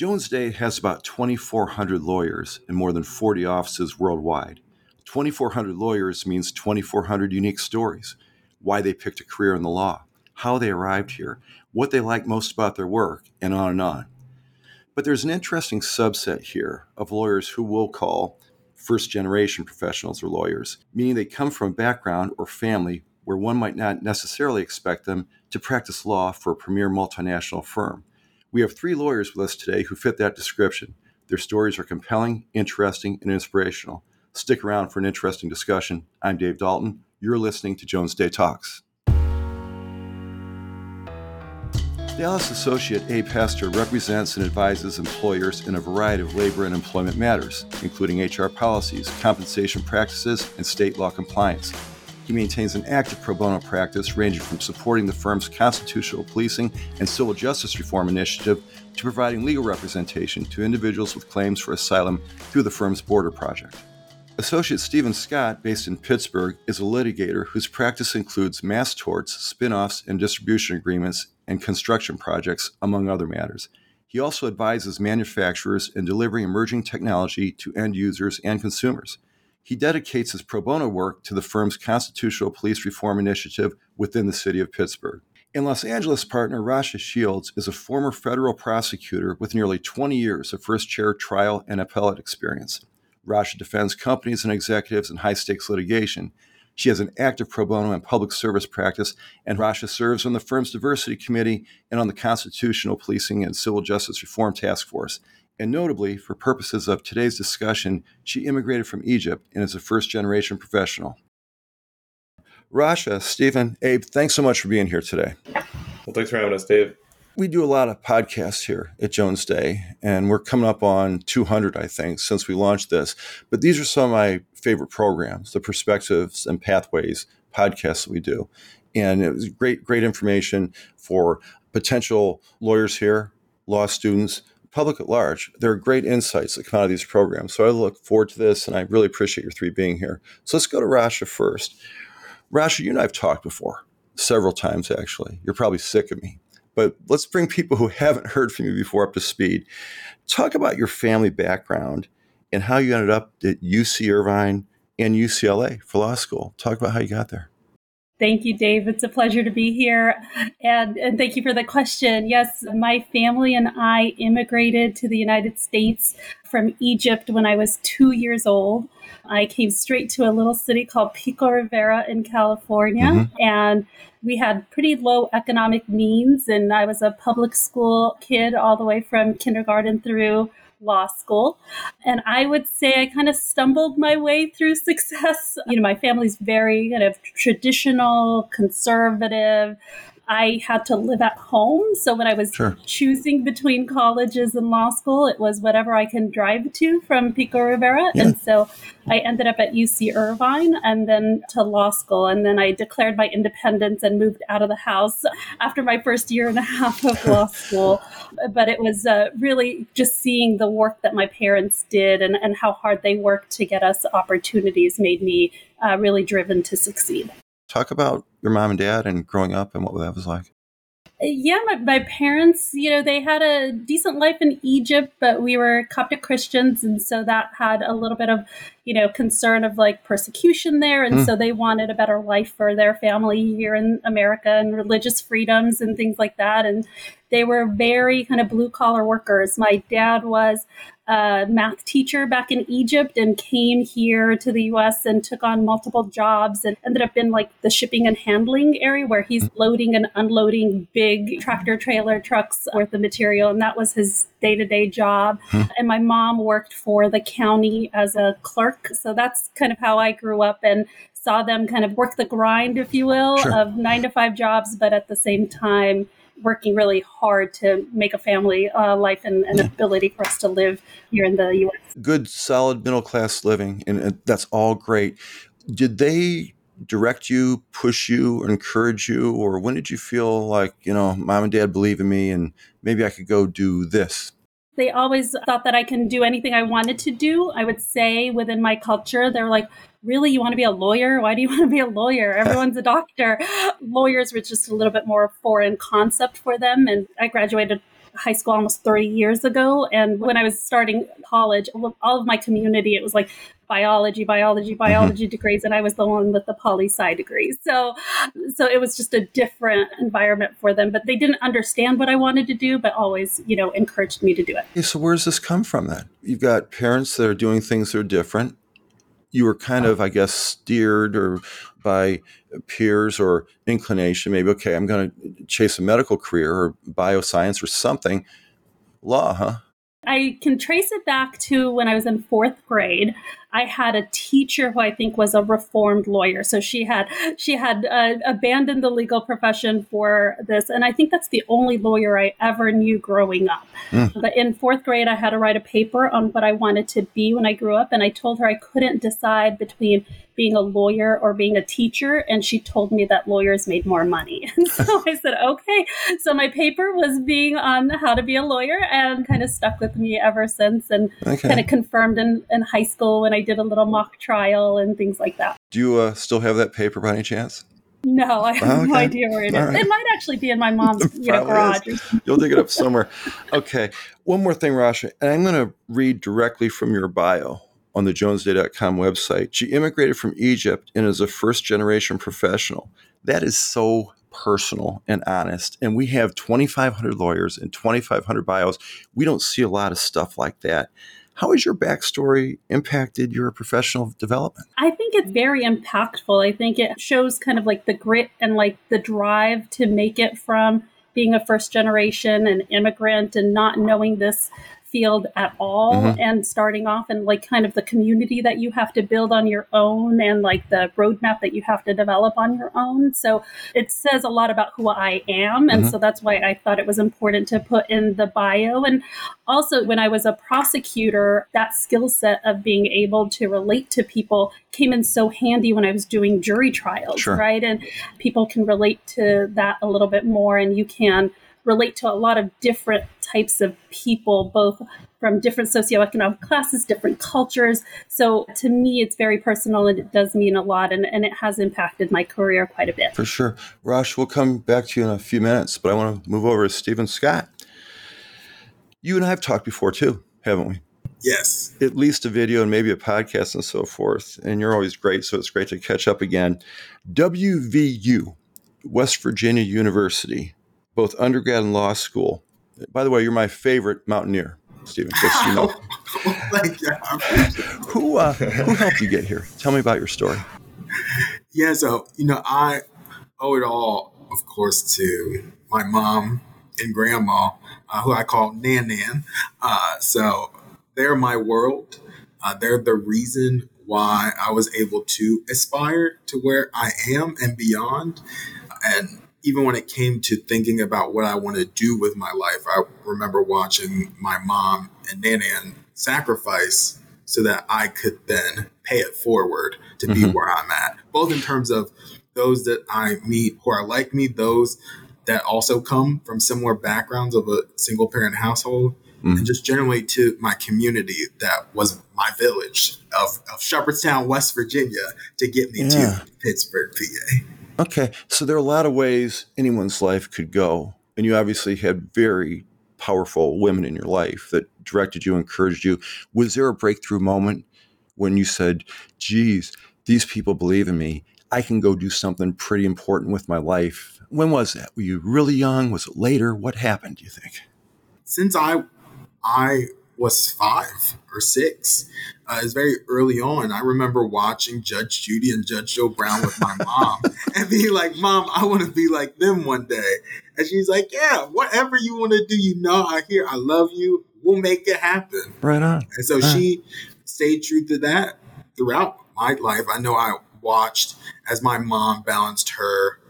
Jones Day has about 2,400 lawyers in more than 40 offices worldwide. 2,400 lawyers means 2,400 unique stories why they picked a career in the law, how they arrived here, what they like most about their work, and on and on. But there's an interesting subset here of lawyers who we'll call first generation professionals or lawyers, meaning they come from a background or family where one might not necessarily expect them to practice law for a premier multinational firm. We have three lawyers with us today who fit that description. Their stories are compelling, interesting, and inspirational. Stick around for an interesting discussion. I'm Dave Dalton. You're listening to Jones Day Talks. Dallas associate Abe Hester represents and advises employers in a variety of labor and employment matters, including HR policies, compensation practices, and state law compliance. He maintains an active pro bono practice ranging from supporting the firm's constitutional policing and civil justice reform initiative to providing legal representation to individuals with claims for asylum through the firm's Border Project. Associate Stephen Scott, based in Pittsburgh, is a litigator whose practice includes mass torts, spin offs, and distribution agreements and construction projects, among other matters. He also advises manufacturers in delivering emerging technology to end users and consumers. He dedicates his pro bono work to the firm's constitutional police reform initiative within the city of Pittsburgh. In Los Angeles partner Rasha Shields is a former federal prosecutor with nearly 20 years of first chair trial and appellate experience. Rasha defends companies and executives in high stakes litigation. She has an active pro bono and public service practice, and Rasha serves on the firm's diversity committee and on the Constitutional Policing and Civil Justice Reform Task Force. And notably, for purposes of today's discussion, she immigrated from Egypt and is a first generation professional. Rasha, Stephen, Abe, thanks so much for being here today. Well, thanks for having us, Dave. We do a lot of podcasts here at Jones Day, and we're coming up on 200, I think, since we launched this. But these are some of my favorite programs, the Perspectives and Pathways podcasts that we do. And it was great, great information for potential lawyers here, law students, public at large, there are great insights that come out of these programs. So I look forward to this, and I really appreciate your three being here. So let's go to Rasha first. Rasha, you and I have talked before several times, actually. You're probably sick of me, but let's bring people who haven't heard from you before up to speed. Talk about your family background and how you ended up at UC Irvine and UCLA for law school. Talk about how you got there. Thank you, Dave. It's a pleasure to be here. And, and thank you for the question. Yes, my family and I immigrated to the United States from Egypt when I was two years old. I came straight to a little city called Pico Rivera in California. Mm-hmm. And we had pretty low economic means. And I was a public school kid all the way from kindergarten through law school. And I would say I kind of stumbled my way through success. You know, my family's very kind of traditional, conservative. I had to live at home. So when I was sure. choosing between colleges and law school, it was whatever I can drive to from Pico Rivera. Yeah. And so I ended up at UC Irvine and then to law school. And then I declared my independence and moved out of the house after my first year and a half of law school. But it was uh, really just seeing the work that my parents did and, and how hard they worked to get us opportunities made me uh, really driven to succeed. Talk about your mom and dad and growing up and what that was like. Yeah, my, my parents, you know, they had a decent life in Egypt, but we were Coptic Christians. And so that had a little bit of, you know, concern of like persecution there. And mm. so they wanted a better life for their family here in America and religious freedoms and things like that. And they were very kind of blue collar workers. My dad was a math teacher back in Egypt and came here to the US and took on multiple jobs and ended up in like the shipping and handling area where he's mm. loading and unloading big tractor trailer trucks worth of material. And that was his day to day job. Hmm. And my mom worked for the county as a clerk. So that's kind of how I grew up and saw them kind of work the grind, if you will, sure. of nine to five jobs, but at the same time, working really hard to make a family uh, life and an ability for us to live here in the U.S. Good, solid middle class living, and that's all great. Did they direct you, push you, encourage you, or when did you feel like you know, mom and dad believe in me, and maybe I could go do this? They always thought that I can do anything I wanted to do. I would say within my culture, they're like, really you want to be a lawyer? Why do you want to be a lawyer? Everyone's a doctor. Lawyers were just a little bit more foreign concept for them and i graduated high school almost 30 years ago. And when I was starting college, all of my community, it was like biology, biology, mm-hmm. biology mm-hmm. degrees, and I was the one with the poli sci degrees. So, so it was just a different environment for them. But they didn't understand what I wanted to do, but always, you know, encouraged me to do it. Okay, so where does this come from then? You've got parents that are doing things that are different. You were kind of, I guess, steered or by peers or inclination. Maybe okay, I'm going to chase a medical career or bioscience or something. Law, huh? I can trace it back to when I was in fourth grade. I had a teacher who I think was a reformed lawyer. So she had she had uh, abandoned the legal profession for this, and I think that's the only lawyer I ever knew growing up. Mm. But in fourth grade, I had to write a paper on what I wanted to be when I grew up, and I told her I couldn't decide between being a lawyer or being a teacher, and she told me that lawyers made more money. And so I said, okay. So my paper was being on how to be a lawyer, and kind of stuck with me ever since, and okay. kind of confirmed in, in high school when I I did a little mock trial and things like that. Do you uh, still have that paper by any chance? No, I have oh, okay. no idea where it is. Right. It might actually be in my mom's you know, garage. You'll dig it up somewhere. okay. One more thing, Rasha, and I'm going to read directly from your bio on the jonesday.com website. She immigrated from Egypt and is a first generation professional. That is so personal and honest. And we have 2,500 lawyers and 2,500 bios. We don't see a lot of stuff like that. How has your backstory impacted your professional development? I think it's very impactful. I think it shows kind of like the grit and like the drive to make it from being a first generation and immigrant and not knowing this field at all mm-hmm. and starting off and like kind of the community that you have to build on your own and like the roadmap that you have to develop on your own. So it says a lot about who I am. And mm-hmm. so that's why I thought it was important to put in the bio. And also, when I was a prosecutor, that skill set of being able to relate to people came in so handy when I was doing jury trials, sure. right? And people can relate to that a little bit more and you can relate to a lot of different types of people, both from different socioeconomic classes, different cultures. So to me, it's very personal and it does mean a lot and, and it has impacted my career quite a bit. For sure. Rosh, we'll come back to you in a few minutes, but I want to move over to Stephen Scott. You and I have talked before too, haven't we? Yes. At least a video and maybe a podcast and so forth. And you're always great, so it's great to catch up again. WVU, West Virginia University, both undergrad and law school. By the way, you're my favorite mountaineer, Stephen. You know. who uh, who helped you get here? Tell me about your story. Yeah, so you know, I owe it all, of course, to my mom and grandma, uh, who I call Nan Nan. Uh, so they're my world. Uh, they're the reason why I was able to aspire to where I am and beyond. And even when it came to thinking about what I want to do with my life, I remember watching my mom and Nanan sacrifice so that I could then pay it forward to mm-hmm. be where I'm at, both in terms of those that I meet who are like me, those that also come from similar backgrounds of a single parent household, mm-hmm. and just generally to my community that was my village of, of Shepherdstown, West Virginia, to get me yeah. to Pittsburgh, PA. Okay. So there are a lot of ways anyone's life could go. And you obviously had very powerful women in your life that directed you, encouraged you. Was there a breakthrough moment when you said, geez, these people believe in me? I can go do something pretty important with my life. When was that? Were you really young? Was it later? What happened, do you think? Since I I was five or six. Uh, it's very early on. I remember watching Judge Judy and Judge Joe Brown with my mom and being like, Mom, I want to be like them one day. And she's like, Yeah, whatever you want to do, you know, I hear, I love you. We'll make it happen. Right on. And so she stayed true to that throughout my life. I know I watched as my mom balanced her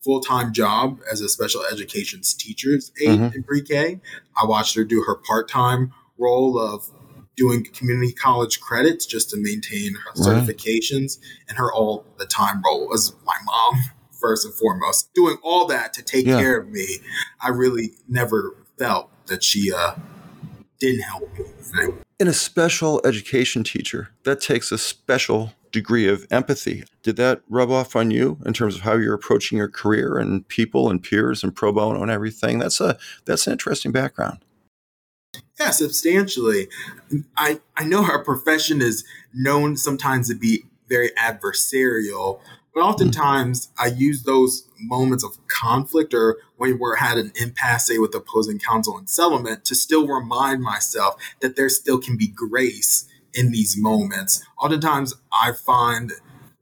full time job as a special education's teacher's aide mm-hmm. in pre K. I watched her do her part time role of doing community college credits just to maintain her certifications and her all the time role as my mom first and foremost doing all that to take yeah. care of me i really never felt that she uh, didn't help me in a special education teacher that takes a special degree of empathy. Did that rub off on you in terms of how you're approaching your career and people and peers and pro bono and everything? That's a that's an interesting background. Yeah, substantially. I I know our profession is known sometimes to be very adversarial, but oftentimes I use those moments of conflict or when we're had an impasse with opposing counsel and settlement to still remind myself that there still can be grace in these moments. Oftentimes I find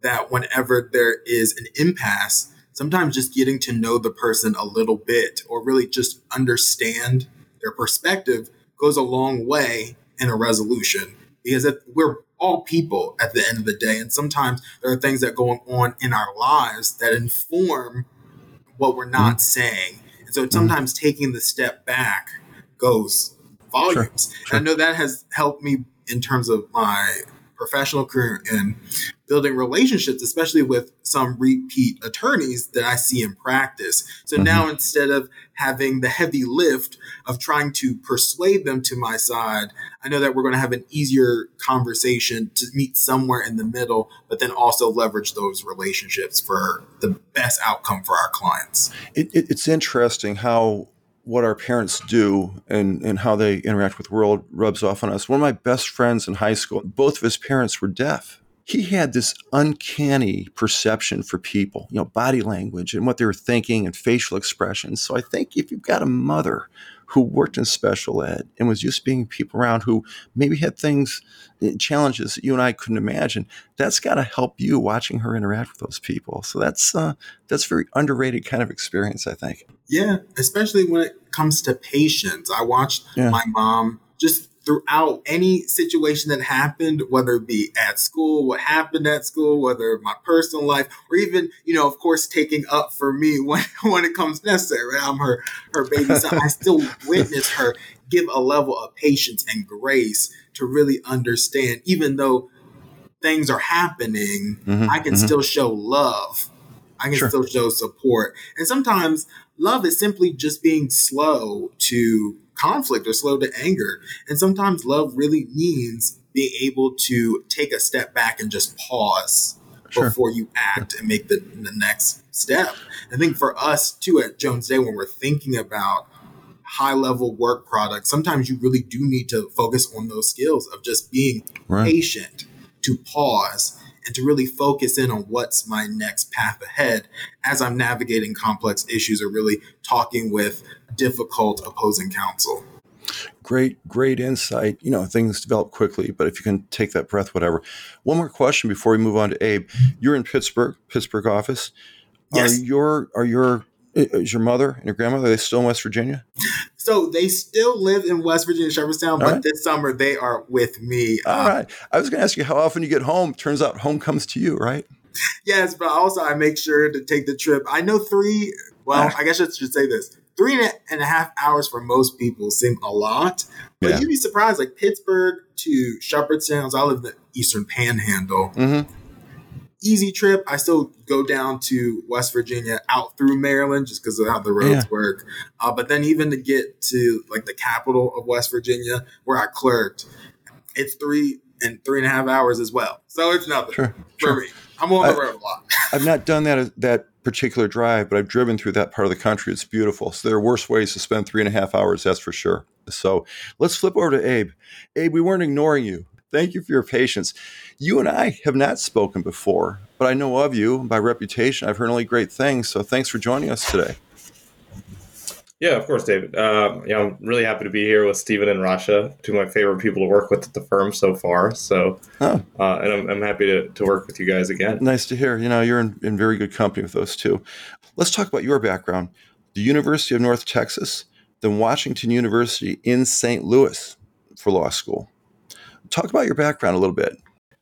that whenever there is an impasse, sometimes just getting to know the person a little bit or really just understand their perspective goes a long way in a resolution because if we're all people at the end of the day. And sometimes there are things that go on in our lives that inform what we're not mm-hmm. saying. And so mm-hmm. sometimes mm-hmm. taking the step back goes volumes. Sure. Sure. I know that has helped me in terms of my professional career and building relationships, especially with some repeat attorneys that I see in practice. So mm-hmm. now instead of having the heavy lift of trying to persuade them to my side, I know that we're going to have an easier conversation to meet somewhere in the middle, but then also leverage those relationships for the best outcome for our clients. It, it, it's interesting how what our parents do and, and how they interact with the world rubs off on us. One of my best friends in high school, both of his parents were deaf. He had this uncanny perception for people, you know, body language and what they were thinking and facial expressions. So I think if you've got a mother who worked in special ed and was used to being people around who maybe had things, eh, challenges that you and I couldn't imagine, that's got to help you watching her interact with those people. So that's uh, that's very underrated kind of experience, I think. Yeah, especially when it comes to patients. I watched yeah. my mom just throughout any situation that happened, whether it be at school, what happened at school, whether my personal life, or even, you know, of course, taking up for me when, when it comes necessary. Right? I'm her, her baby son. I still witness her give a level of patience and grace to really understand, even though things are happening, mm-hmm, I can mm-hmm. still show love. I can sure. still show support. And sometimes love is simply just being slow to conflict or slow to anger. And sometimes love really means being able to take a step back and just pause sure. before you act and make the, the next step. I think for us too at Jones Day, when we're thinking about high level work products, sometimes you really do need to focus on those skills of just being right. patient, to pause, and to really focus in on what's my next path ahead as I'm navigating complex issues or really talking with difficult opposing counsel. Great, great insight. You know, things develop quickly, but if you can take that breath, whatever. One more question before we move on to Abe. You're in Pittsburgh, Pittsburgh office. Yes. Are your are your is your mother and your grandmother are they still in West Virginia? So they still live in West Virginia, Shepherdstown, but right. this summer they are with me. All uh, right. I was going to ask you how often you get home. Turns out home comes to you, right? Yes, but also I make sure to take the trip. I know three. Well, I guess I should say this: three and a half hours for most people seem a lot, but yeah. you'd be surprised. Like Pittsburgh to Shepherdstown, I live in the Eastern Panhandle. Mm-hmm easy trip. I still go down to West Virginia out through Maryland just because of how the roads yeah. work. Uh, but then even to get to like the capital of West Virginia where I clerked, it's three and three and a half hours as well. So it's nothing sure, for sure. me. I'm on the I, road a lot. I've not done that that particular drive, but I've driven through that part of the country. It's beautiful. So there are worse ways to spend three and a half hours, that's for sure. So let's flip over to Abe. Abe, we weren't ignoring you. Thank you for your patience. You and I have not spoken before, but I know of you by reputation. I've heard only great things. So thanks for joining us today. Yeah, of course, David. Uh, yeah, I'm really happy to be here with Stephen and Rasha, two of my favorite people to work with at the firm so far. So, oh. uh, and I'm, I'm, happy to, to work with you guys again. Nice to hear. You know, you're in, in very good company with those two. Let's talk about your background. The University of North Texas, then Washington University in St. Louis for law school talk about your background a little bit.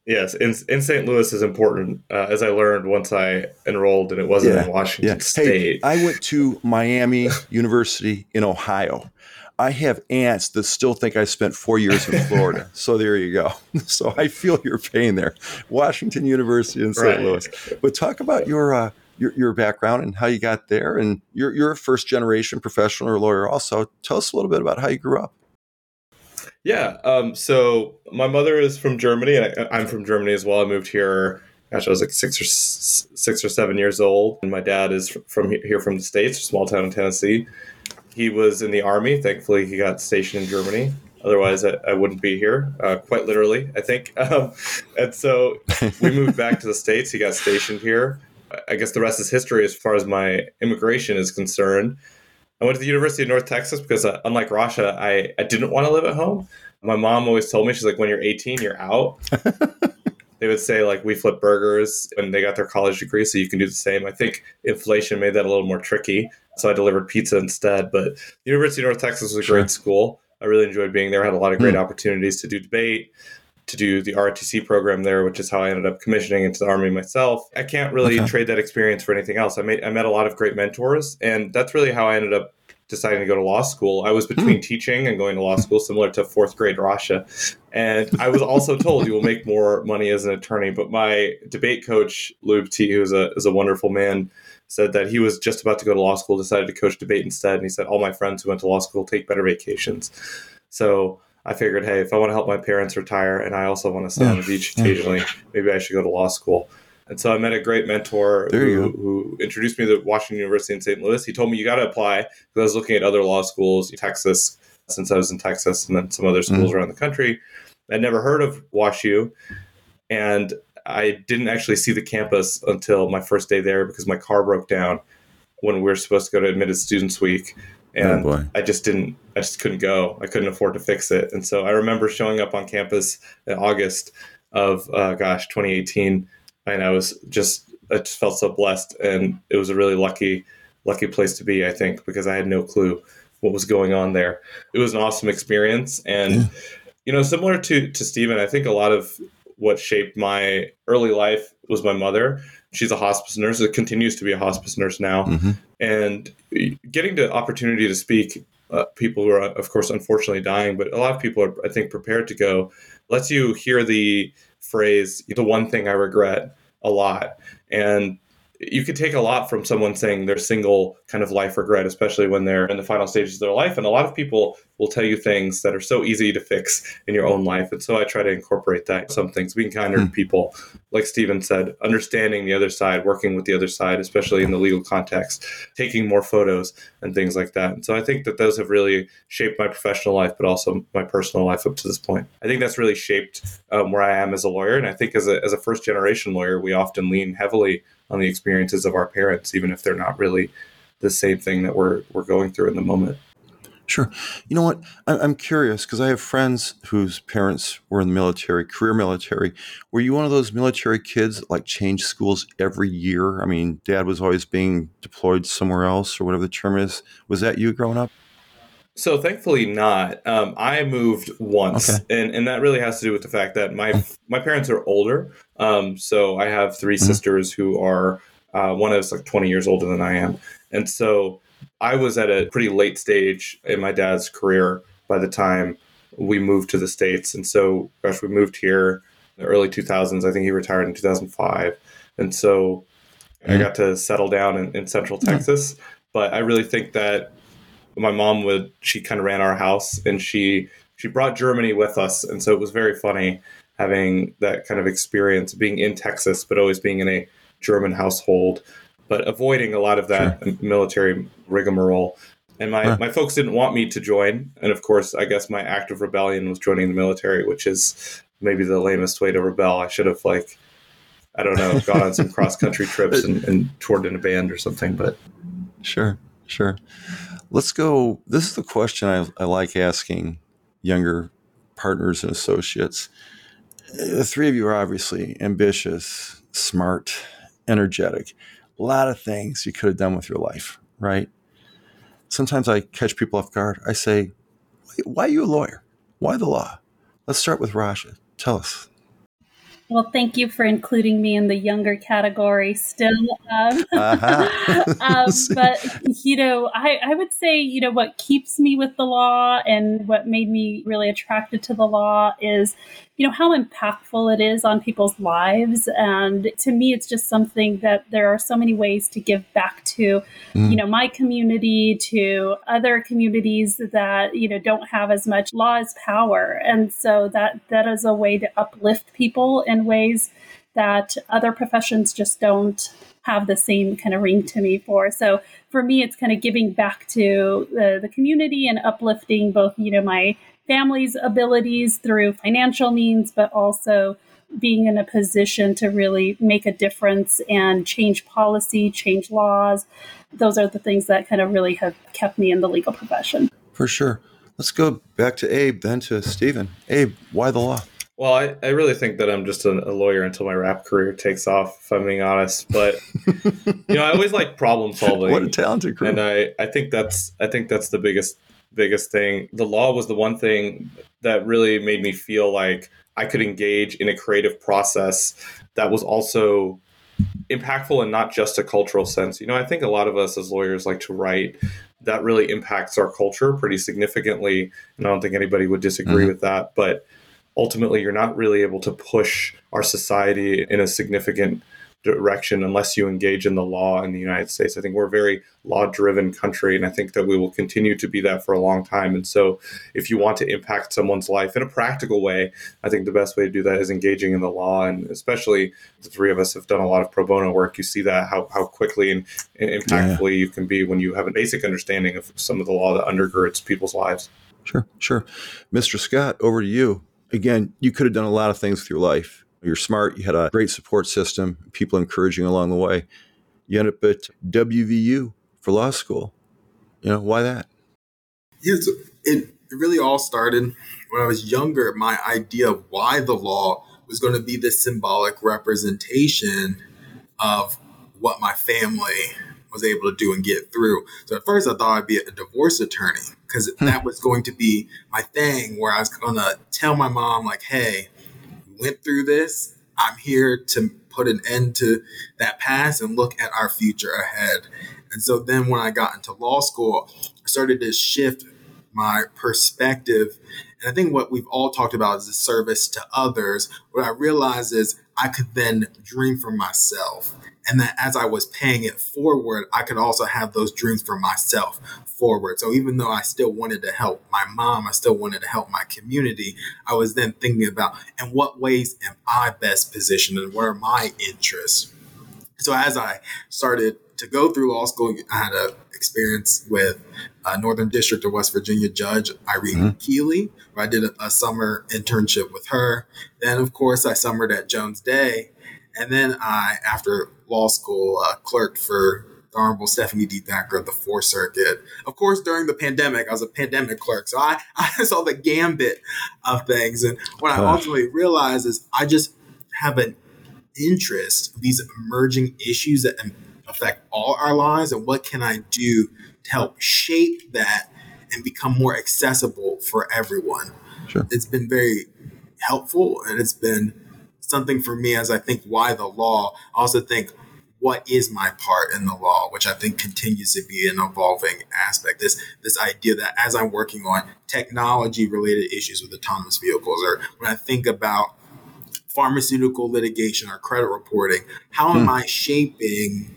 Yes, in, in St. Louis is important, uh, as I learned once I enrolled, and it wasn't yeah, in Washington yeah. State. Hey, I went to Miami University in Ohio. I have aunts that still think I spent four years in Florida. so there you go. So I feel your pain there. Washington University in St. Right. Louis. But talk about your, uh, your your background and how you got there, and you're you're a first generation professional or lawyer. Also, tell us a little bit about how you grew up. Yeah. Um, so my mother is from Germany, and I, am from Germany as well. I moved here. Gosh, I was like six or six or seven years old, and my dad is from here from the states, small town in Tennessee. He was in the army. Thankfully, he got stationed in Germany. Otherwise, I, I wouldn't be here. Uh, quite literally, I think. Um, and so we moved back to the states. He got stationed here. I guess the rest is history as far as my immigration is concerned. I went to the University of North Texas because, uh, unlike Rasha, I, I didn't want to live at home. My mom always told me, she's like, when you're 18, you're out. they would say, like, we flip burgers and they got their college degree, so you can do the same. I think inflation made that a little more tricky. So I delivered pizza instead. But the University of North Texas was a sure. great school. I really enjoyed being there. I had a lot of great mm. opportunities to do debate, to do the ROTC program there, which is how I ended up commissioning into the Army myself. I can't really okay. trade that experience for anything else. I, made, I met a lot of great mentors, and that's really how I ended up deciding to go to law school. I was between mm. teaching and going to law school, similar to fourth grade Rasha. And I was also told you will make more money as an attorney. But my debate coach, Lou T, who is a, is a wonderful man, said that he was just about to go to law school, decided to coach debate instead. And he said, All my friends who went to law school take better vacations. So I figured, hey, if I want to help my parents retire and I also want to sit yeah. on the beach occasionally, maybe I should go to law school. And so I met a great mentor who, who, introduced me to Washington University in St. Louis. He told me you got to apply because I was looking at other law schools, Texas, since I was in Texas, and then some other schools mm. around the country. I'd never heard of WashU, and I didn't actually see the campus until my first day there because my car broke down when we were supposed to go to admitted students week oh, and oh I just didn't I just couldn't go. I couldn't afford to fix it. And so I remember showing up on campus in August of uh, gosh 2018 and I was just I just felt so blessed and it was a really lucky lucky place to be I think because I had no clue what was going on there. It was an awesome experience and yeah. you know similar to to Stephen I think a lot of what shaped my early life was my mother. She's a hospice nurse it continues to be a hospice nurse now. Mm-hmm. and getting the opportunity to speak uh, people who are of course unfortunately dying but a lot of people are i think prepared to go lets you hear the phrase the one thing i regret a lot and you could take a lot from someone saying their single kind of life regret, especially when they're in the final stages of their life. And a lot of people will tell you things that are so easy to fix in your own life. And so I try to incorporate that. Some things, being kinder mm. to people, like Stephen said, understanding the other side, working with the other side, especially in the legal context, taking more photos and things like that. And so I think that those have really shaped my professional life, but also my personal life up to this point. I think that's really shaped um, where I am as a lawyer. And I think as a, as a first generation lawyer, we often lean heavily on the experiences of our parents, even if they're not really the same thing that we're we're going through in the moment. Sure. You know what? I'm curious because I have friends whose parents were in the military, career military. Were you one of those military kids that like changed schools every year? I mean, dad was always being deployed somewhere else or whatever the term is. Was that you growing up? So thankfully not. Um, I moved once, okay. and and that really has to do with the fact that my my parents are older. Um, so I have 3 mm-hmm. sisters who are uh, one is like 20 years older than I am, and so I was at a pretty late stage in my dad's career by the time we moved to the states, and so gosh, we moved here in the early 2000s. I think he retired in 2005, and so mm-hmm. I got to settle down in, in Central Texas. But I really think that my mom would she kind of ran our house and she she brought Germany with us, and so it was very funny having that kind of experience being in Texas, but always being in a German household, but avoiding a lot of that sure. military rigmarole. And my, huh. my folks didn't want me to join. And of course, I guess my act of rebellion was joining the military, which is maybe the lamest way to rebel. I should have, like, I don't know, gone on some cross country trips and, and toured in a band or something. But sure, sure. Let's go. This is the question I, I like asking younger partners and associates. The three of you are obviously ambitious, smart, energetic. A lot of things you could have done with your life, right? Sometimes I catch people off guard. I say, Why are you a lawyer? Why the law? Let's start with Rasha. Tell us. Well, thank you for including me in the younger category still. Um, uh-huh. um, but, you know, I, I would say, you know, what keeps me with the law and what made me really attracted to the law is, you know how impactful it is on people's lives and to me it's just something that there are so many ways to give back to mm. you know my community to other communities that you know don't have as much law as power and so that that is a way to uplift people in ways that other professions just don't have the same kind of ring to me for. So for me, it's kind of giving back to the, the community and uplifting both, you know, my family's abilities through financial means, but also being in a position to really make a difference and change policy, change laws. Those are the things that kind of really have kept me in the legal profession. For sure. Let's go back to Abe, then to Stephen. Abe, why the law? Well, I, I really think that I'm just a, a, lawyer until my rap career takes off, if I'm being honest. But you know, I always like problem solving. What a talented career. And I, I think that's I think that's the biggest biggest thing. The law was the one thing that really made me feel like I could engage in a creative process that was also impactful and not just a cultural sense. You know, I think a lot of us as lawyers like to write that really impacts our culture pretty significantly. And I don't think anybody would disagree mm-hmm. with that. But ultimately you're not really able to push our society in a significant direction unless you engage in the law in the United States. I think we're a very law driven country, and I think that we will continue to be that for a long time. And so, if you want to impact someone's life in a practical way, I think the best way to do that is engaging in the law. And especially the three of us have done a lot of pro bono work. You see that how, how quickly and, and impactfully yeah. you can be when you have a basic understanding of some of the law that undergirds people's lives. Sure, sure. Mr. Scott, over to you again, you could have done a lot of things with your life. You're smart. You had a great support system, people encouraging along the way. You end up at WVU for law school. You know, why that? Yes, it, it really all started when I was younger. My idea of why the law was going to be this symbolic representation of what my family was able to do and get through. So at first I thought I'd be a divorce attorney because hmm. that was going to be my thing where I was going to tell my mom like, "Hey, went through this. I'm here to put an end to that past and look at our future ahead." And so then when I got into law school, I started to shift my perspective. And I think what we've all talked about is the service to others. What I realized is I could then dream for myself and that as I was paying it forward, I could also have those dreams for myself forward. So even though I still wanted to help my mom, I still wanted to help my community, I was then thinking about in what ways am I best positioned and what are my interests? So as I started to go through law school, I had an experience with a Northern District of West Virginia Judge Irene mm-hmm. Keeley, where I did a, a summer internship with her. Then, of course, I summered at Jones Day. And then I, after law school, uh, clerked for the Honorable Stephanie D. Thacker of the Fourth Circuit. Of course, during the pandemic, I was a pandemic clerk, so I, I saw the gambit of things. And what I ultimately realized is I just have an interest these emerging issues that affect all our lives, and what can I do to help shape that and become more accessible for everyone. Sure. It's been very helpful, and it's been something for me as I think why the law. I also think what is my part in the law, which I think continues to be an evolving aspect. This this idea that as I'm working on technology related issues with autonomous vehicles, or when I think about pharmaceutical litigation or credit reporting, how am hmm. I shaping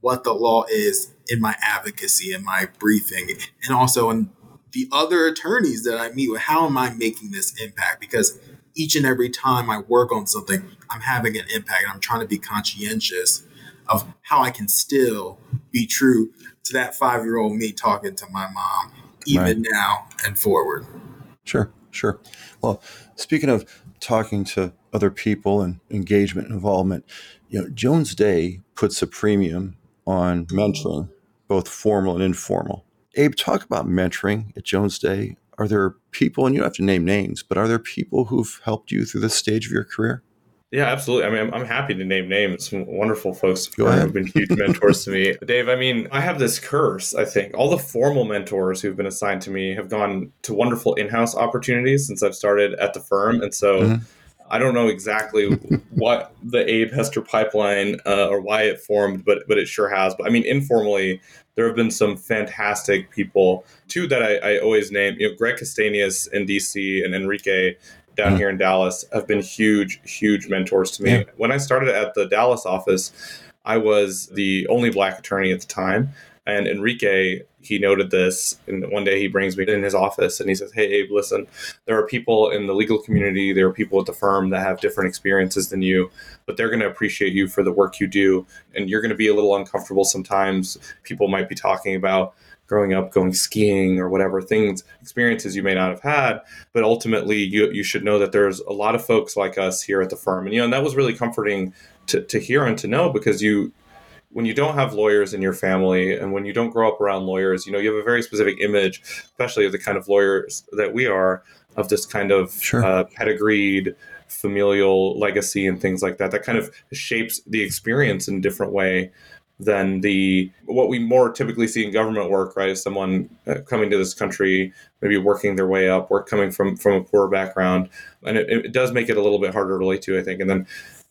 what the law is in my advocacy, in my briefing, and also in the other attorneys that I meet with? How am I making this impact? Because each and every time I work on something, I'm having an impact. I'm trying to be conscientious of how I can still be true to that five year old me talking to my mom, even right. now and forward. Sure, sure. Well, speaking of talking to other people and engagement and involvement, you know, Jones Day puts a premium on mentoring, both formal and informal. Abe, talk about mentoring at Jones Day are there people, and you don't have to name names, but are there people who've helped you through this stage of your career? Yeah, absolutely. I mean, I'm, I'm happy to name names. Some wonderful folks who have been huge mentors to me. Dave, I mean, I have this curse, I think. All the formal mentors who've been assigned to me have gone to wonderful in house opportunities since I've started at the firm. And so mm-hmm. I don't know exactly what the Abe Hester pipeline uh, or why it formed, but but it sure has. But I mean, informally, there have been some fantastic people. Two that I, I always name, you know, Greg Castanias in DC and Enrique down here in Dallas have been huge, huge mentors to me. Yeah. When I started at the Dallas office, I was the only black attorney at the time. And Enrique, he noted this. And one day he brings me in his office and he says, Hey, Abe, listen, there are people in the legal community, there are people at the firm that have different experiences than you, but they're going to appreciate you for the work you do. And you're going to be a little uncomfortable sometimes. People might be talking about growing up going skiing or whatever things experiences you may not have had but ultimately you you should know that there's a lot of folks like us here at the firm and you know and that was really comforting to, to hear and to know because you when you don't have lawyers in your family and when you don't grow up around lawyers you know you have a very specific image especially of the kind of lawyers that we are of this kind of Sure. uh, pedigreed familial legacy and things like that that kind of shapes the experience in a different way than the what we more typically see in government work right? Is someone uh, coming to this country maybe working their way up or coming from from a poor background. And it, it does make it a little bit harder to relate to i think. And then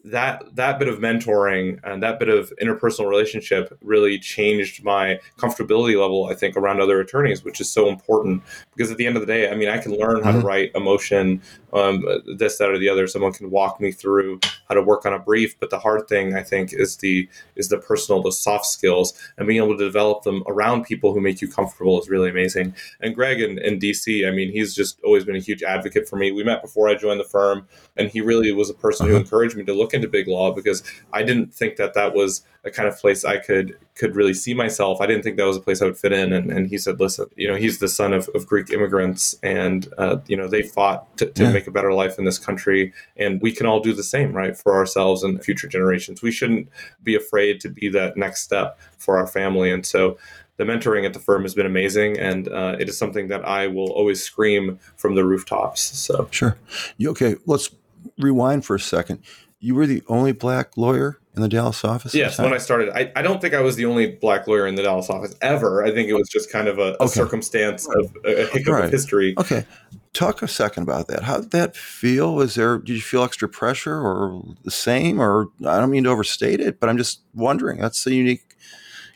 that that bit of mentoring and that bit of interpersonal relationship really changed my comfortability level i think around other attorneys which is so important because at the end of the day i mean i can learn how to Mhm. write emotion um, this that or the other someone can walk me through how to work on a brief but the hard thing i think is the is the personal the soft skills and being able to develop them around people who make you comfortable is really amazing and greg in, in dc i mean he's just always been a huge advocate for me we met before i joined the firm and he really was a person who Uh-huh. encouraged me to look into big law because I didn't think that that was a kind of place I could could really see myself. I didn't think that was a place I would fit in. And, and he said, listen, you know, he's the son of, of Greek immigrants, and uh, you know they fought to, to Yeah. make a better life in this country, and we can all do the same, right, for ourselves and future generations. We shouldn't be afraid to be that next step for our family, and so. The mentoring at the firm has been amazing, and uh, it is something that I will always scream from the rooftops. So, Sure. You, okay, let's rewind for a second. You were the only black lawyer in the Dallas office? Yes, when I started, I, I don't think I was the only black lawyer in the Dallas office ever. I think it was just kind of a, a Okay. circumstance of a, a hiccup Right. of history. Okay. Talk a second about that. How did that feel? Was there did you feel extra pressure or the same? Or I don't mean to overstate it, but I'm just wondering. That's a unique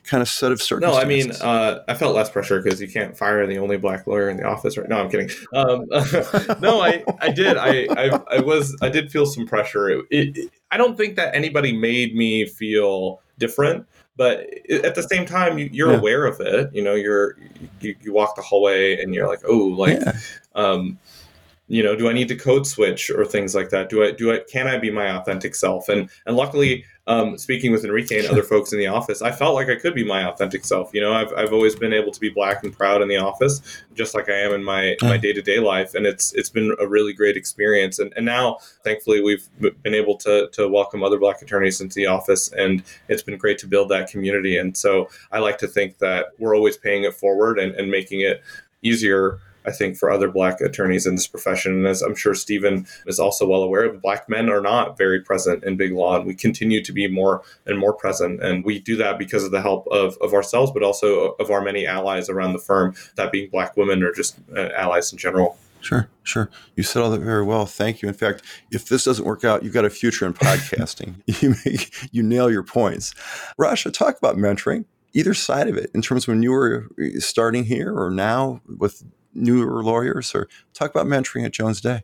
kind of set of circumstances? No, I mean, uh, I felt less pressure because you can't fire the only black lawyer in the office, right? No, I'm kidding. Um, no, I, I did. I, I, I was, I did feel some pressure. It, it, I don't think that anybody made me feel different, but at the same time, you, you're Yeah. aware of it. You know, you're, you, you walk the hallway and you're like, oh, like, yeah. um, you know, do I need to code switch or things like that? Do I do I can I be my authentic self? And and luckily, um, speaking with Enrique and other folks in the office, I felt like I could be my authentic self. You know, I've, I've always been able to be black and proud in the office, just like I am in my my day to day life, and it's it's been a really great experience. And and now, thankfully, we've been able to to welcome other black attorneys into the office, and it's been great to build that community. And so I like to think that we're always paying it forward and, and making it easier I think, for other black attorneys in this profession. And as I'm sure Stephen is also well aware black men are not very present in big law, and we continue to be more and more present. And we do that because of the help of, of ourselves, but also of our many allies around the firm, that being black women or just uh, allies in general. Sure, sure. You said all that very well. Thank you. In fact, if this doesn't work out, you've got a future in podcasting. you make, you nail your points. Rasha, talk about mentoring, either side of it, in terms of when you were starting here or now with newer lawyers, or talk about mentoring at Jones Day.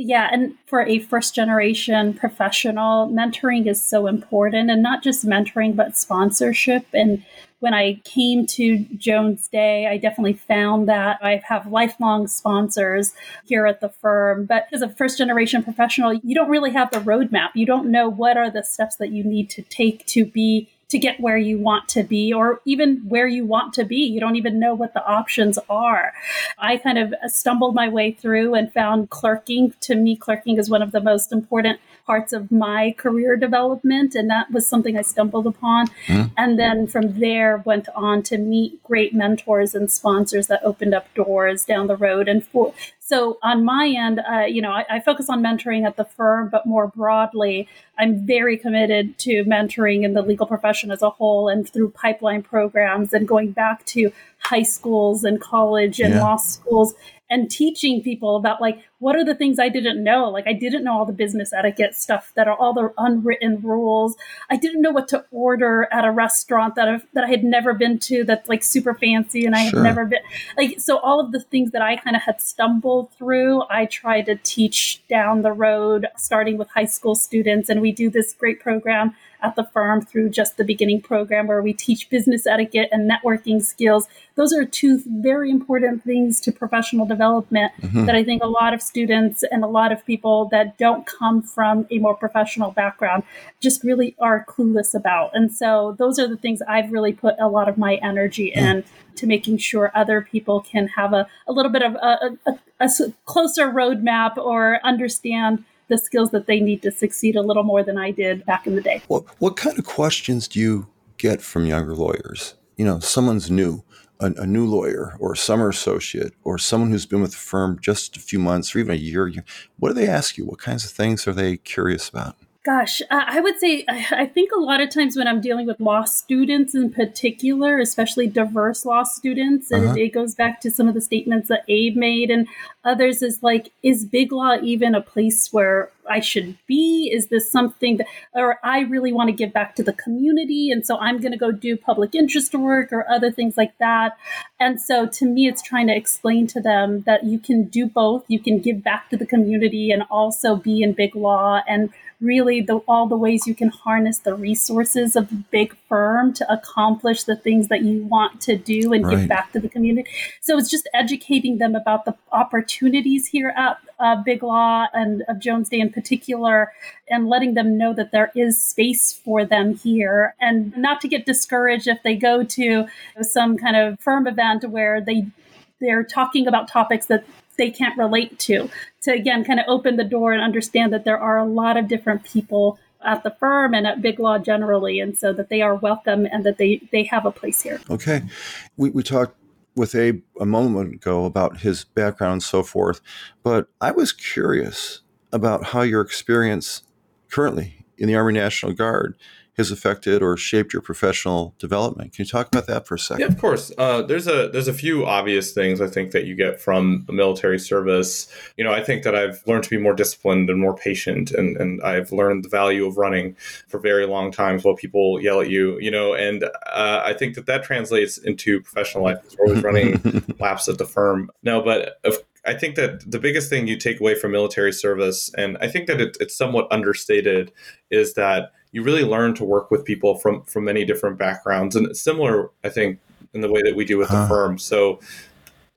Yeah, and for a first generation professional, mentoring is so important, and not just mentoring, but sponsorship. And when I came to Jones Day, I definitely found that I have lifelong sponsors here at the firm. But as a first generation professional, you don't really have the roadmap. You don't know what are the steps that you need to take to be to get where you want to be or even where you want to be. You don't even know what the options are. I kind of stumbled my way through and found clerking. To me, clerking is one of the most important parts of my career development. And that was something I stumbled upon. Mm. And then from there, went on to meet great mentors and sponsors that opened up doors down the road. And for, so on my end, uh, you know, I, I, focus on mentoring at the firm, but more broadly, I'm very committed to mentoring in the legal profession as a whole and through pipeline programs and going back to high schools and college and Yeah. law schools and teaching people about like what are the things I didn't know. Like I didn't know all the business etiquette stuff that are all the unwritten rules. I didn't know what to order at a restaurant that I've, that I had never been to that's like super fancy and I sure. had never been like so all of the things that I kind of had stumbled through, I try to teach down the road starting with high school students and we do this great program at the firm through just the beginning program where we teach business etiquette and networking skills. Those are two very important things to professional development mm-hmm. that I think a lot of students and a lot of people that don't come from a more professional background just really are clueless about. And so those are the things I've really put a lot of my energy mm. in to making sure other people can have a, a little bit of a, a, a closer roadmap or understand the skills that they need to succeed a little more than I did back in the day. What, what kind of questions do you get from younger lawyers? You know, someone's new, a, a, new lawyer or a summer associate or someone who's been with the firm just a few months or even a year. What do they ask you? What kinds of things are they curious about? Gosh, uh, I would say I think a lot of times when I'm dealing with law students in particular, especially diverse law students, and uh-huh. it goes back to some of the statements that Abe made and others is like, is big law even a place where I should be? Is this something that, or I really want to give back to the community, and so I'm going to go do public interest work or other things like that. And so to me, it's trying to explain to them that you can do both. You can give back to the community and also be in big law and really the, all the ways you can harness the resources of the big firm to accomplish the things that you want to do and right. give back to the community. So it's just educating them about the opportunities here at uh, Big Law and of Jones Day in particular, and letting them know that there is space for them here, and not to get discouraged if they go to some kind of firm event where they they're talking about topics that they can't relate to to again kind of open the door and understand that there are a lot of different people at the firm and at big law generally and so that they are welcome and that they they have a place here. Okay. We, we talked with abe a moment ago about his background and so forth but i was curious about how your experience currently in the army national guard has affected or shaped your professional development. Can you talk about that for a second? Yeah, of course. Uh, there's a there's a few obvious things I think that you get from military service. You know, I think that I've learned to be more disciplined and more patient, and and I've learned the value of running for very long times while people yell at you. You know, and uh, I think that that translates into professional life. We're always running laps at the firm. No, but of I think that the biggest thing you take away from military service, and I think that it, it's somewhat understated, is that you really learn to work with people from from many different backgrounds, and it's similar, I think, in the way that we do with huh. the firm. So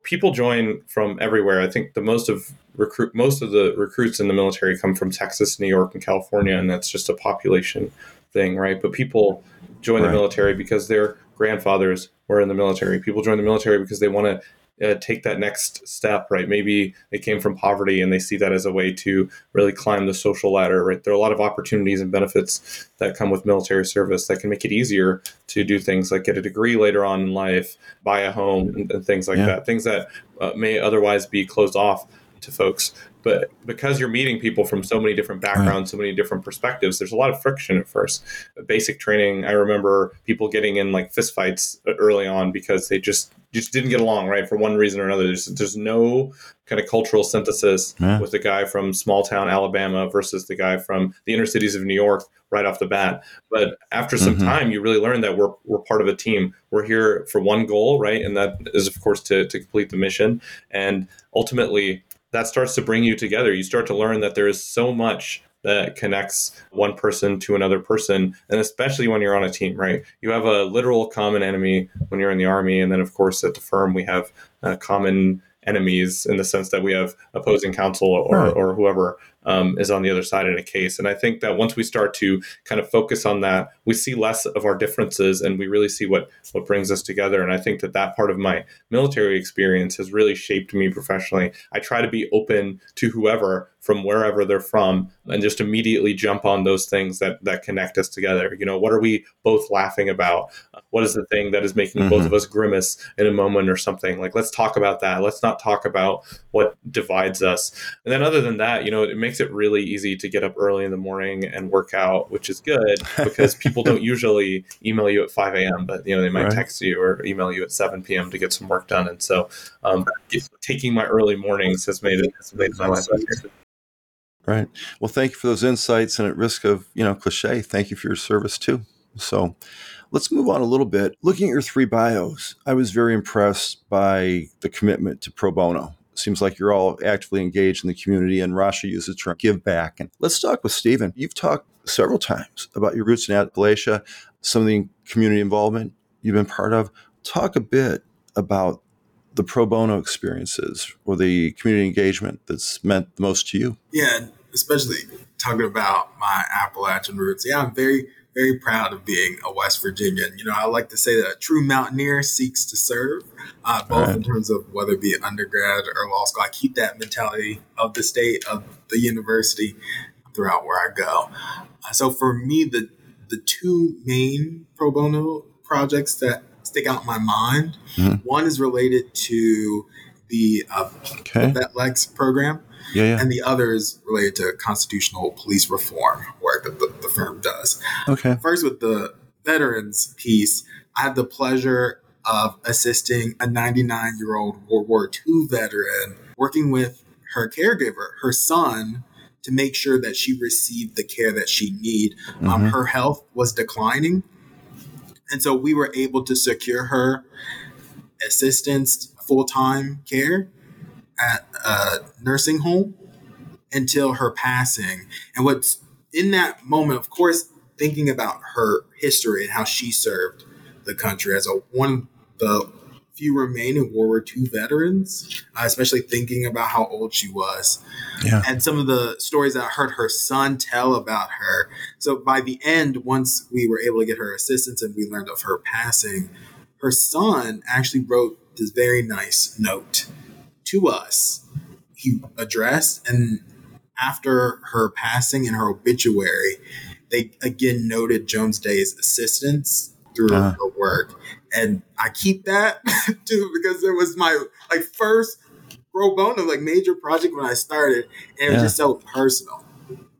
people join from everywhere. I think the most of recruit most of the recruits in the military come from Texas, New York, and California, and that's just a population thing, right? But people join right. the military because their grandfathers were in the military. People join the military because they want to uh, take that next step, right? Maybe they came from poverty and they see that as a way to really climb the social ladder, right? There are a lot of opportunities and benefits that come with military service that can make it easier to do things like get a degree later on in life, buy a home, and, and things like yeah. that. Things that uh, may otherwise be closed off to folks. But because you're meeting people from so many different backgrounds, right. so many different perspectives, there's a lot of friction at first. Basic training, I remember people getting in like fistfights early on because they just just didn't get along, right, for one reason or another. There's, there's no kind of cultural synthesis yeah. with the guy from small town Alabama versus the guy from the inner cities of New York right off the bat. But after some mm-hmm. time, you really learn that we're, we're part of a team. We're here for one goal, right? And that is, of course, to, to complete the mission. And ultimately, that starts to bring you together. You start to learn that there is so much that connects one person to another person and especially when you're on a team right you have a literal common enemy when you're in the army and then of course at the firm we have uh, common enemies in the sense that we have opposing counsel or, right. or whoever um, is on the other side in a case. And I think that once we start to kind of focus on that, we see less of our differences and we really see what what brings us together. And I think that that part of my military experience has really shaped me professionally. I try to be open to whoever from wherever they're from and just immediately jump on those things that that connect us together. You know, what are we both laughing about? What is the thing that is making mm-hmm. both of us grimace in a moment or something? Like let's talk about that. Let's not talk about what divides us. And then other than that, you know, it makes it really easy to get up early in the morning and work out, which is good because people don't usually email you at 5 a.m., but you know they might right. text you or email you at 7 p.m. to get some work done. And so, um, taking my early mornings has made it has made my life easier. Right. Well, thank you for those insights, and at risk of you know cliche, thank you for your service too. So, let's move on a little bit. Looking at your three bios, I was very impressed by the commitment to pro bono seems like you're all actively engaged in the community, and Rasha uses the term give back. And let's talk with Stephen. You've talked several times about your roots in Appalachia, some of the community involvement you've been part of. Talk a bit about the pro bono experiences or the community engagement that's meant the most to you. Yeah, especially talking about my Appalachian roots. Yeah, I'm very very proud of being a West Virginian. You know, I like to say that a true mountaineer seeks to serve, uh, both right. in terms of whether it be undergrad or law school. I keep that mentality of the state, of the university throughout where I go. Uh, so for me, the the two main pro bono projects that stick out in my mind, mm-hmm. one is related to the, uh, okay. VetLex program. Yeah, yeah. And the other is related to constitutional police reform work that the, the firm does. Okay. First, with the veterans piece, I had the pleasure of assisting a 99 year old World War II veteran working with her caregiver, her son, to make sure that she received the care that she need. Um, mm-hmm. Um, her health was declining. And so we were able to secure her assistance full time care at a nursing home until her passing. And what's in that moment, of course, thinking about her history and how she served the country as a one of the few remaining World War II veterans, uh, especially thinking about how old she was. Yeah. And some of the stories that I heard her son tell about her. So by the end, once we were able to get her assistance and we learned of her passing, her son actually wrote this very nice note to us. He addressed, and after her passing in her obituary, they again noted Jones Day's assistance through uh-huh. her work. And I keep that too because it was my like first pro bono like major project when I started, and it was yeah. just so personal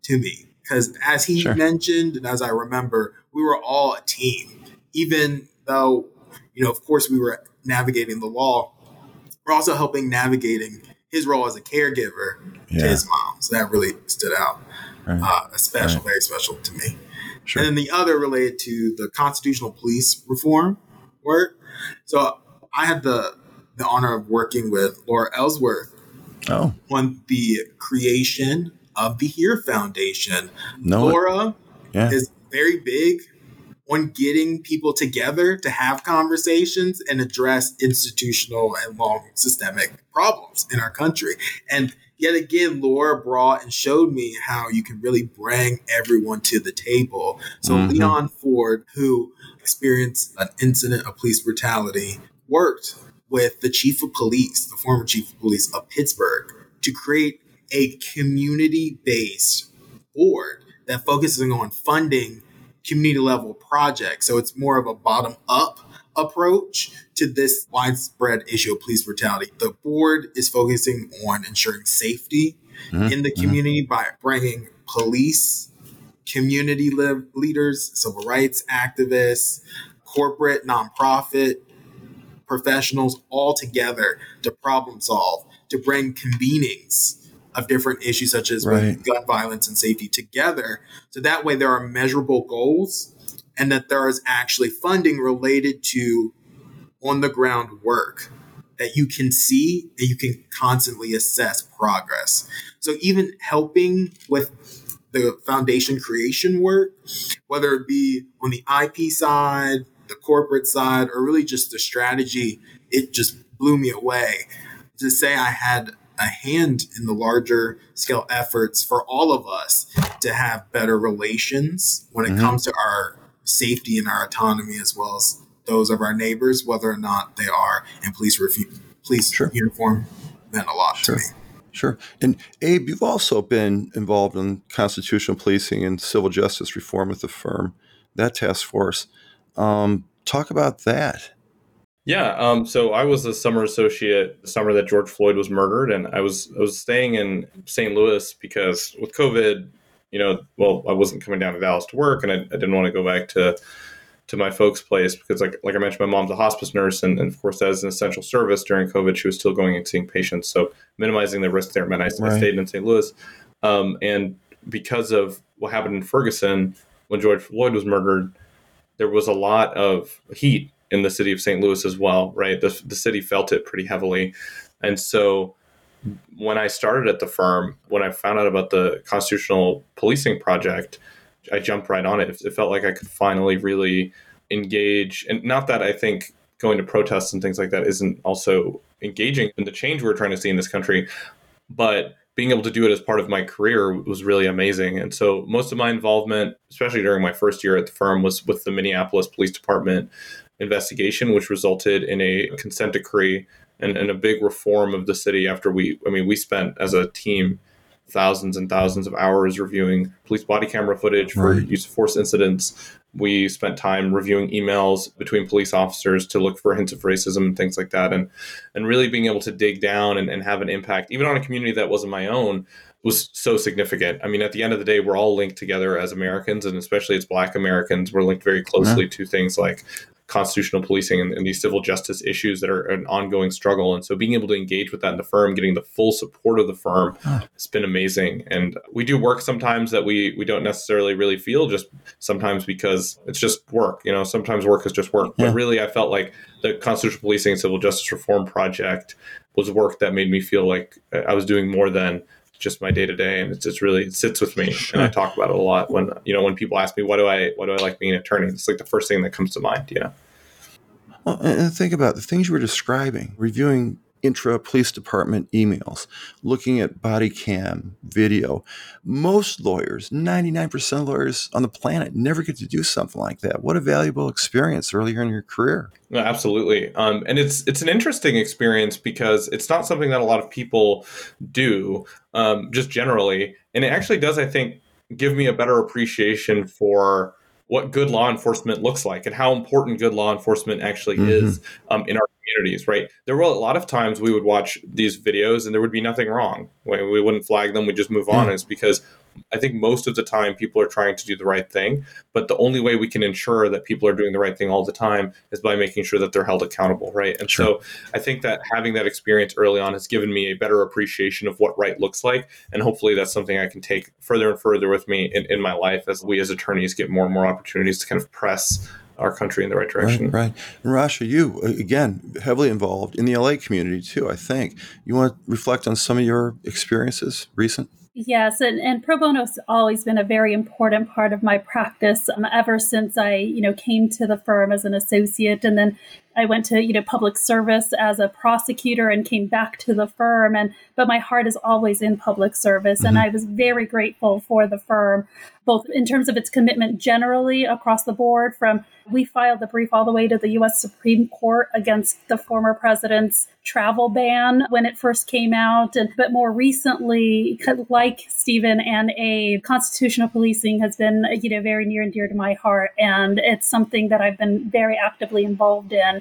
to me. Because as he sure. mentioned, and as I remember, we were all a team. Even though, you know, of course, we were navigating the law, we're also helping navigating his role as a caregiver yeah. to his mom. So that really stood out. Right. Uh, a special, right. very special to me. Sure. And then the other related to the constitutional police reform work. So I had the the honor of working with Laura Ellsworth oh. on the creation of the Hear Foundation. No, Laura yeah. is very big on getting people together to have conversations and address institutional and long systemic problems in our country. And yet again, Laura brought and showed me how you can really bring everyone to the table. So mm-hmm. Leon Ford, who experienced an incident of police brutality, worked with the chief of police, the former chief of police of Pittsburgh, to create a community based board that focuses on funding community level project. So it's more of a bottom up approach to this widespread issue of police brutality. The board is focusing on ensuring safety mm-hmm. in the mm-hmm. community mm-hmm. by bringing police, community live leaders, civil rights activists, corporate, nonprofit professionals all together to problem solve, to bring convenings of different issues such as right. gun violence and safety together. So that way there are measurable goals and that there is actually funding related to on the ground work that you can see and you can constantly assess progress. So even helping with the foundation creation work, whether it be on the IP side, the corporate side, or really just the strategy, it just blew me away. To say I had a hand in the larger scale efforts for all of us to have better relations when it mm-hmm. comes to our safety and our autonomy as well as those of our neighbors, whether or not they are in police refu- police sure. uniform, meant a lot sure. to me. Sure. And Abe, you've also been involved in constitutional policing and civil justice reform with the firm, that task force. Um, talk about that. Yeah, um, so I was a summer associate the summer that George Floyd was murdered, and I was I was staying in St. Louis because with COVID, you know, well, I wasn't coming down to Dallas to work, and I, I didn't want to go back to to my folks' place because, like like I mentioned, my mom's a hospice nurse, and, and of course, as an essential service during COVID, she was still going and seeing patients, so minimizing the risk there meant I, right. I stayed in St. Louis, um, and because of what happened in Ferguson when George Floyd was murdered, there was a lot of heat in the city of St. Louis as well, right? The, the city felt it pretty heavily. And so when I started at the firm, when I found out about the constitutional policing project, I jumped right on it. It felt like I could finally really engage. And not that I think going to protests and things like that isn't also engaging in the change we're trying to see in this country, but being able to do it as part of my career was really amazing. And so most of my involvement, especially during my first year at the firm, was with the Minneapolis Police Department investigation, which resulted in a consent decree and, and a big reform of the city after we, I mean, we spent as a team thousands and thousands of hours reviewing police body camera footage for right. use of force incidents. We spent time reviewing emails between police officers to look for hints of racism and things like that. And and really being able to dig down and, and have an impact, even on a community that wasn't my own, was so significant. I mean, at the end of the day, we're all linked together as Americans, and especially as Black Americans, we're linked very closely yeah. to things like constitutional policing and, and, these civil justice issues that are an ongoing struggle. And so being able to engage with that in the firm, getting the full support of the firm has been amazing. And we do work sometimes that we we don't necessarily really feel just sometimes because it's just work. You know, sometimes work is just work. Yeah. But really I felt like the constitutional policing and civil justice reform project was work that made me feel like I was doing more than just my day to day, and it just really it sits with me. Sure. And I talk about it a lot when you know when people ask me, "What do I what do I like being an attorney?" It's like the first thing that comes to mind. You know. Well, and think about the things you were describing, reviewing intra police department emails, looking at body cam video. Most lawyers, 99% of lawyers on the planet, never get to do something like that. What a valuable experience earlier in your career. absolutely. Um, and it's it's an interesting experience because it's not something that a lot of people do um, just generally. And it actually does, I think, give me a better appreciation for what good law enforcement looks like and how important good law enforcement actually mm-hmm. is um, in our communities, right? There were a lot of times we would watch these videos and there would be nothing wrong. We wouldn't flag them, we just move on. It's because I think most of the time people are trying to do the right thing, but the only way we can ensure that people are doing the right thing all the time is by making sure that they're held accountable, right? And sure. so I think that having that experience early on has given me a better appreciation of what right looks like. And hopefully that's something I can take further and further with me in, in my life as we as attorneys get more and more opportunities to kind of press our country in the right direction. Right, right. And Rasha, you uh, again heavily involved in the LA community too. I think you want to reflect on some of your experiences recent. Yes, and, and pro bono has always been a very important part of my practice um, ever since I, you know, came to the firm as an associate, and then I went to, you know, public service as a prosecutor and came back to the firm. And but my heart is always in public service, mm-hmm. and I was very grateful for the firm, both in terms of its commitment generally across the board. From we filed the brief all the way to the U.S. Supreme Court against the former president's travel ban when it first came out. And but more recently, like Stephen and a constitutional policing has been you know very near and dear to my heart, and it's something that I've been very actively involved in.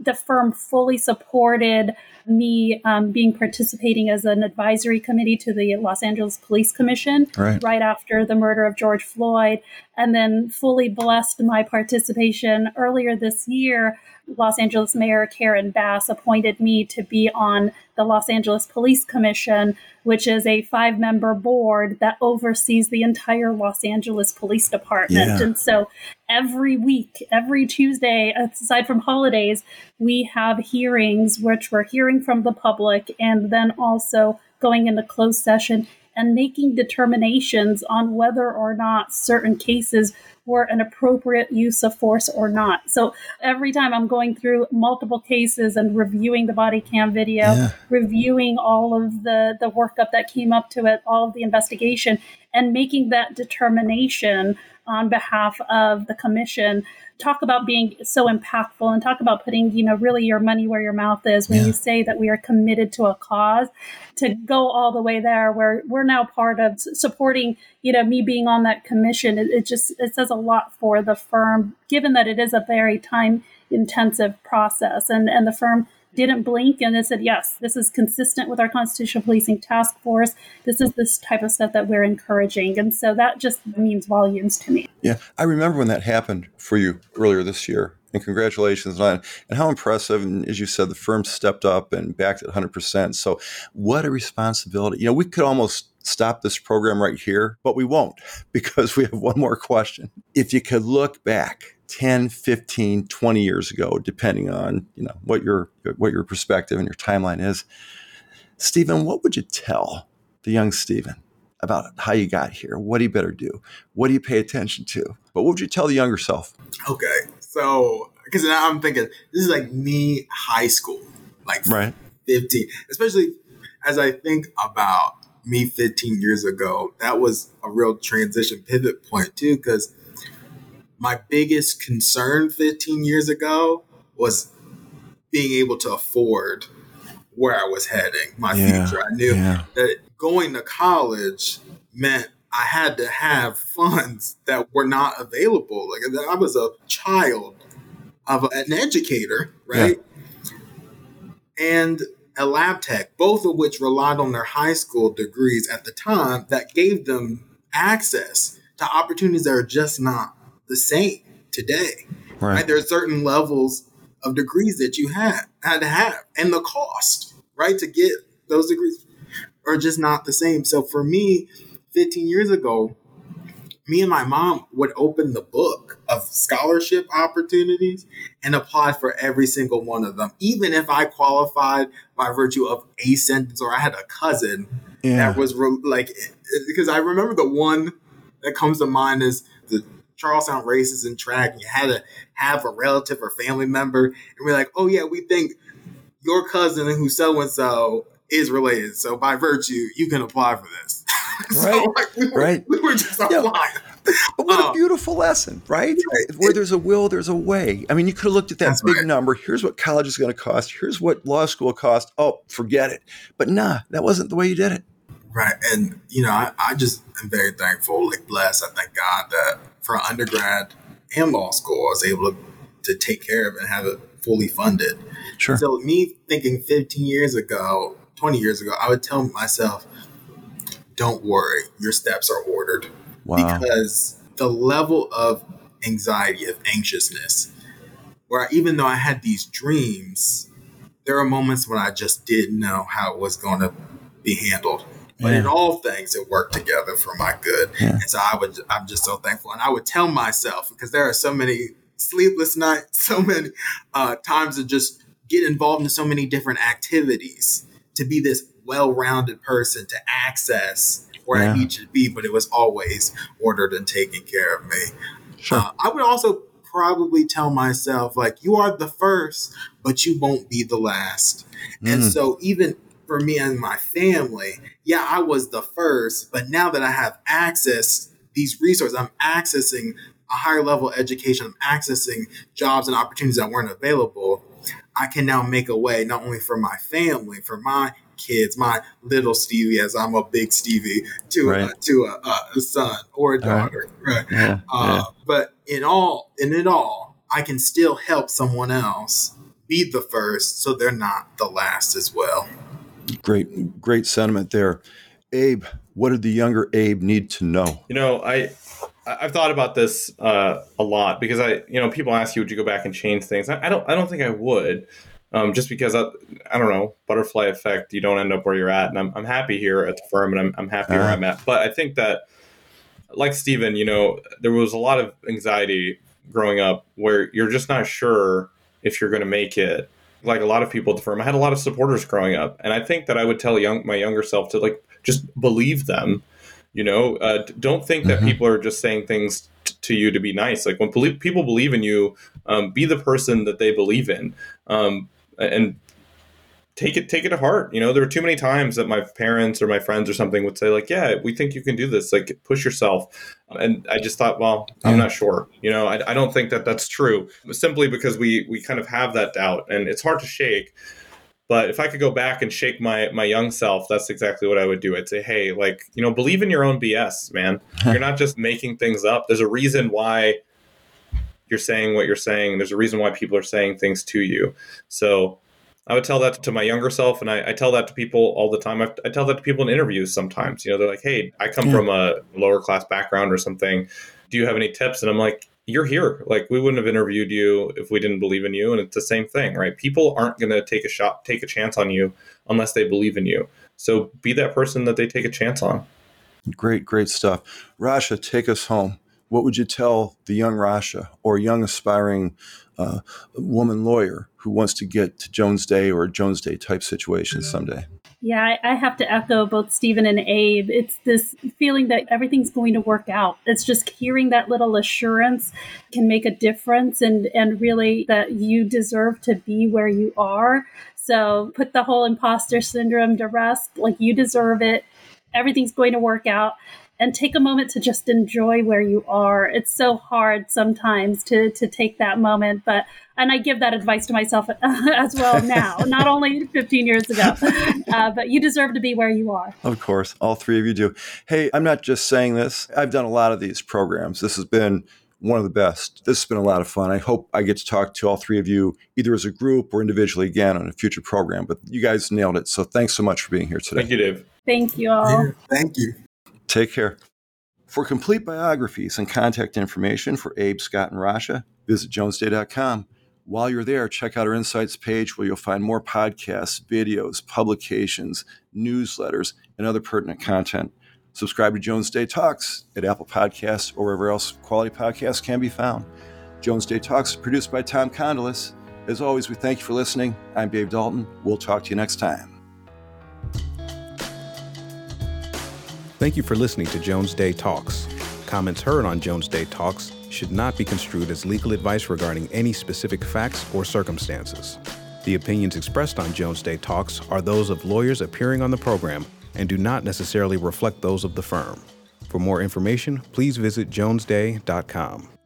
The firm fully supported me um, being participating as an advisory committee to the Los Angeles Police Commission right. right after the murder of George Floyd, and then fully blessed my participation earlier this year Los Angeles Mayor Karen Bass appointed me to be on the Los Angeles Police Commission, which is a five member board that oversees the entire Los Angeles Police Department. Yeah. And so every week, every Tuesday, aside from holidays, we have hearings, which we're hearing from the public and then also going into closed session and making determinations on whether or not certain cases were an appropriate use of force or not. So every time I'm going through multiple cases and reviewing the body cam video, yeah. reviewing all of the, the workup that came up to it, all of the investigation, and making that determination on behalf of the commission talk about being so impactful and talk about putting you know really your money where your mouth is when yeah. you say that we are committed to a cause to go all the way there where we're now part of supporting you know me being on that commission it, it just it says a lot for the firm given that it is a very time intensive process. And, and the firm didn't blink and they said, yes, this is consistent with our constitutional policing task force. This is this type of stuff that we're encouraging. And so that just means volumes to me. Yeah. I remember when that happened for you earlier this year. And congratulations on. And how impressive. And as you said, the firm stepped up and backed it 100%. So, what a responsibility. You know, we could almost stop this program right here, but we won't because we have one more question. If you could look back 10, 15, 20 years ago, depending on, you know, what your what your perspective and your timeline is. Stephen, what would you tell the young Stephen about how you got here? What do you better do? What do you pay attention to? But what would you tell the younger self? Okay. So, because now I'm thinking, this is like me high school, like right. 15, especially as I think about me 15 years ago, that was a real transition pivot point too, because my biggest concern 15 years ago was being able to afford where I was heading, my yeah, future. I knew yeah. that going to college meant I had to have funds that were not available. Like I was a child of an educator, right? Yeah. And a lab tech, both of which relied on their high school degrees at the time that gave them access to opportunities that are just not the same today. Right. right? There are certain levels of degrees that you had had to have, and the cost, right, to get those degrees are just not the same. So for me, 15 years ago, me and my mom would open the book of scholarship opportunities and apply for every single one of them, even if I qualified by virtue of a sentence or I had a cousin yeah. that was re- like, because I remember the one that comes to mind is Charles Town races and track. And you had to have a relative or family member, and we're like, oh yeah, we think your cousin who so and so is related. So by virtue, you can apply for this. Right. so, like, we were, right. We were just applying. Yeah. But what um, a beautiful lesson, right? right? Where there's a will, there's a way. I mean, you could have looked at that big right. number. Here's what college is going to cost. Here's what law school cost. Oh, forget it. But nah, that wasn't the way you did it. Right. And, you know, I, I just am very thankful, like blessed. I thank God that for undergrad and law school, I was able to, to take care of and have it fully funded. Sure. So, me thinking 15 years ago, 20 years ago, I would tell myself, don't worry, your steps are ordered. Wow. Because the level of anxiety, of anxiousness, where I, even though I had these dreams, there are moments when I just didn't know how it was going to be handled. But yeah. in all things, it worked together for my good. Yeah. And so I would, I'm just so thankful. And I would tell myself because there are so many sleepless nights, so many uh, times to just get involved in so many different activities to be this well-rounded person to access where yeah. I need to be, but it was always ordered and taken care of me. Sure. Uh, I would also probably tell myself like you are the first, but you won't be the last. Mm. And so even for me and my family, yeah, I was the first, but now that I have access these resources, I'm accessing a higher level education, I'm accessing jobs and opportunities that weren't available. I can now make a way not only for my family, for my kids, my little Stevie, as I'm a big Stevie, to right. a, to a, a, son or a daughter, right? right. Yeah, uh, yeah. But in all, in it all, I can still help someone else be the first, so they're not the last as well. Great, great sentiment there, Abe. What did the younger Abe need to know? You know, I I've thought about this uh, a lot because I, you know, people ask you, would you go back and change things? I, I don't, I don't think I would, um, just because I, I don't know, butterfly effect. You don't end up where you're at, and I'm, I'm happy here at the firm, and I'm, I'm happy uh-huh. where I'm at. But I think that, like Stephen, you know, there was a lot of anxiety growing up where you're just not sure if you're going to make it. Like a lot of people at the firm, I had a lot of supporters growing up, and I think that I would tell young my younger self to like just believe them you know, uh, don't think that mm-hmm. people are just saying things t- to you to be nice. Like when poli- people believe in you, um, be the person that they believe in, um, and take it take it to heart. You know, there were too many times that my parents or my friends or something would say like, "Yeah, we think you can do this. Like, push yourself." And I just thought, well, I'm not sure. You know, I, I don't think that that's true. Simply because we we kind of have that doubt, and it's hard to shake. But if I could go back and shake my my young self, that's exactly what I would do. I'd say, hey, like you know, believe in your own BS, man. You're not just making things up. There's a reason why you're saying what you're saying. There's a reason why people are saying things to you. So I would tell that to my younger self, and I, I tell that to people all the time. I, I, tell that to people in interviews sometimes. You know, they're like, "Hey, I come yeah. from a lower class background or something. Do you have any tips?" And I'm like, "You're here. Like, we wouldn't have interviewed you if we didn't believe in you." And it's the same thing, right? People aren't going to take a shot, take a chance on you unless they believe in you. So be that person that they take a chance on. Great, great stuff. Rasha, take us home. What would you tell the young Rasha or young aspiring uh, woman lawyer who wants to get to Jones Day or a Jones Day type situation someday? Yeah, I have to echo both Stephen and Abe. It's this feeling that everything's going to work out. It's just hearing that little assurance can make a difference and, and really that you deserve to be where you are. So put the whole imposter syndrome to rest. Like you deserve it. Everything's going to work out and take a moment to just enjoy where you are. It's so hard sometimes to to take that moment, but and I give that advice to myself as well now, not only 15 years ago, uh, but you deserve to be where you are. Of course, all three of you do. Hey, I'm not just saying this. I've done a lot of these programs. This has been one of the best. This has been a lot of fun. I hope I get to talk to all three of you either as a group or individually again on a future program. But you guys nailed it. So thanks so much for being here today. Thank you, Dave. Thank you all. Yeah, thank you. Take care. For complete biographies and contact information for Abe, Scott, and Rasha, visit jonesday.com. While you're there, check out our Insights page where you'll find more podcasts, videos, publications, newsletters, and other pertinent content. Subscribe to Jones Day Talks at Apple Podcasts or wherever else quality podcasts can be found. Jones Day Talks is produced by Tom Condolis. As always, we thank you for listening. I'm Dave Dalton. We'll talk to you next time. Thank you for listening to Jones Day Talks. Comments heard on Jones Day Talks should not be construed as legal advice regarding any specific facts or circumstances. The opinions expressed on Jones Day Talks are those of lawyers appearing on the program and do not necessarily reflect those of the firm. For more information, please visit jonesday.com.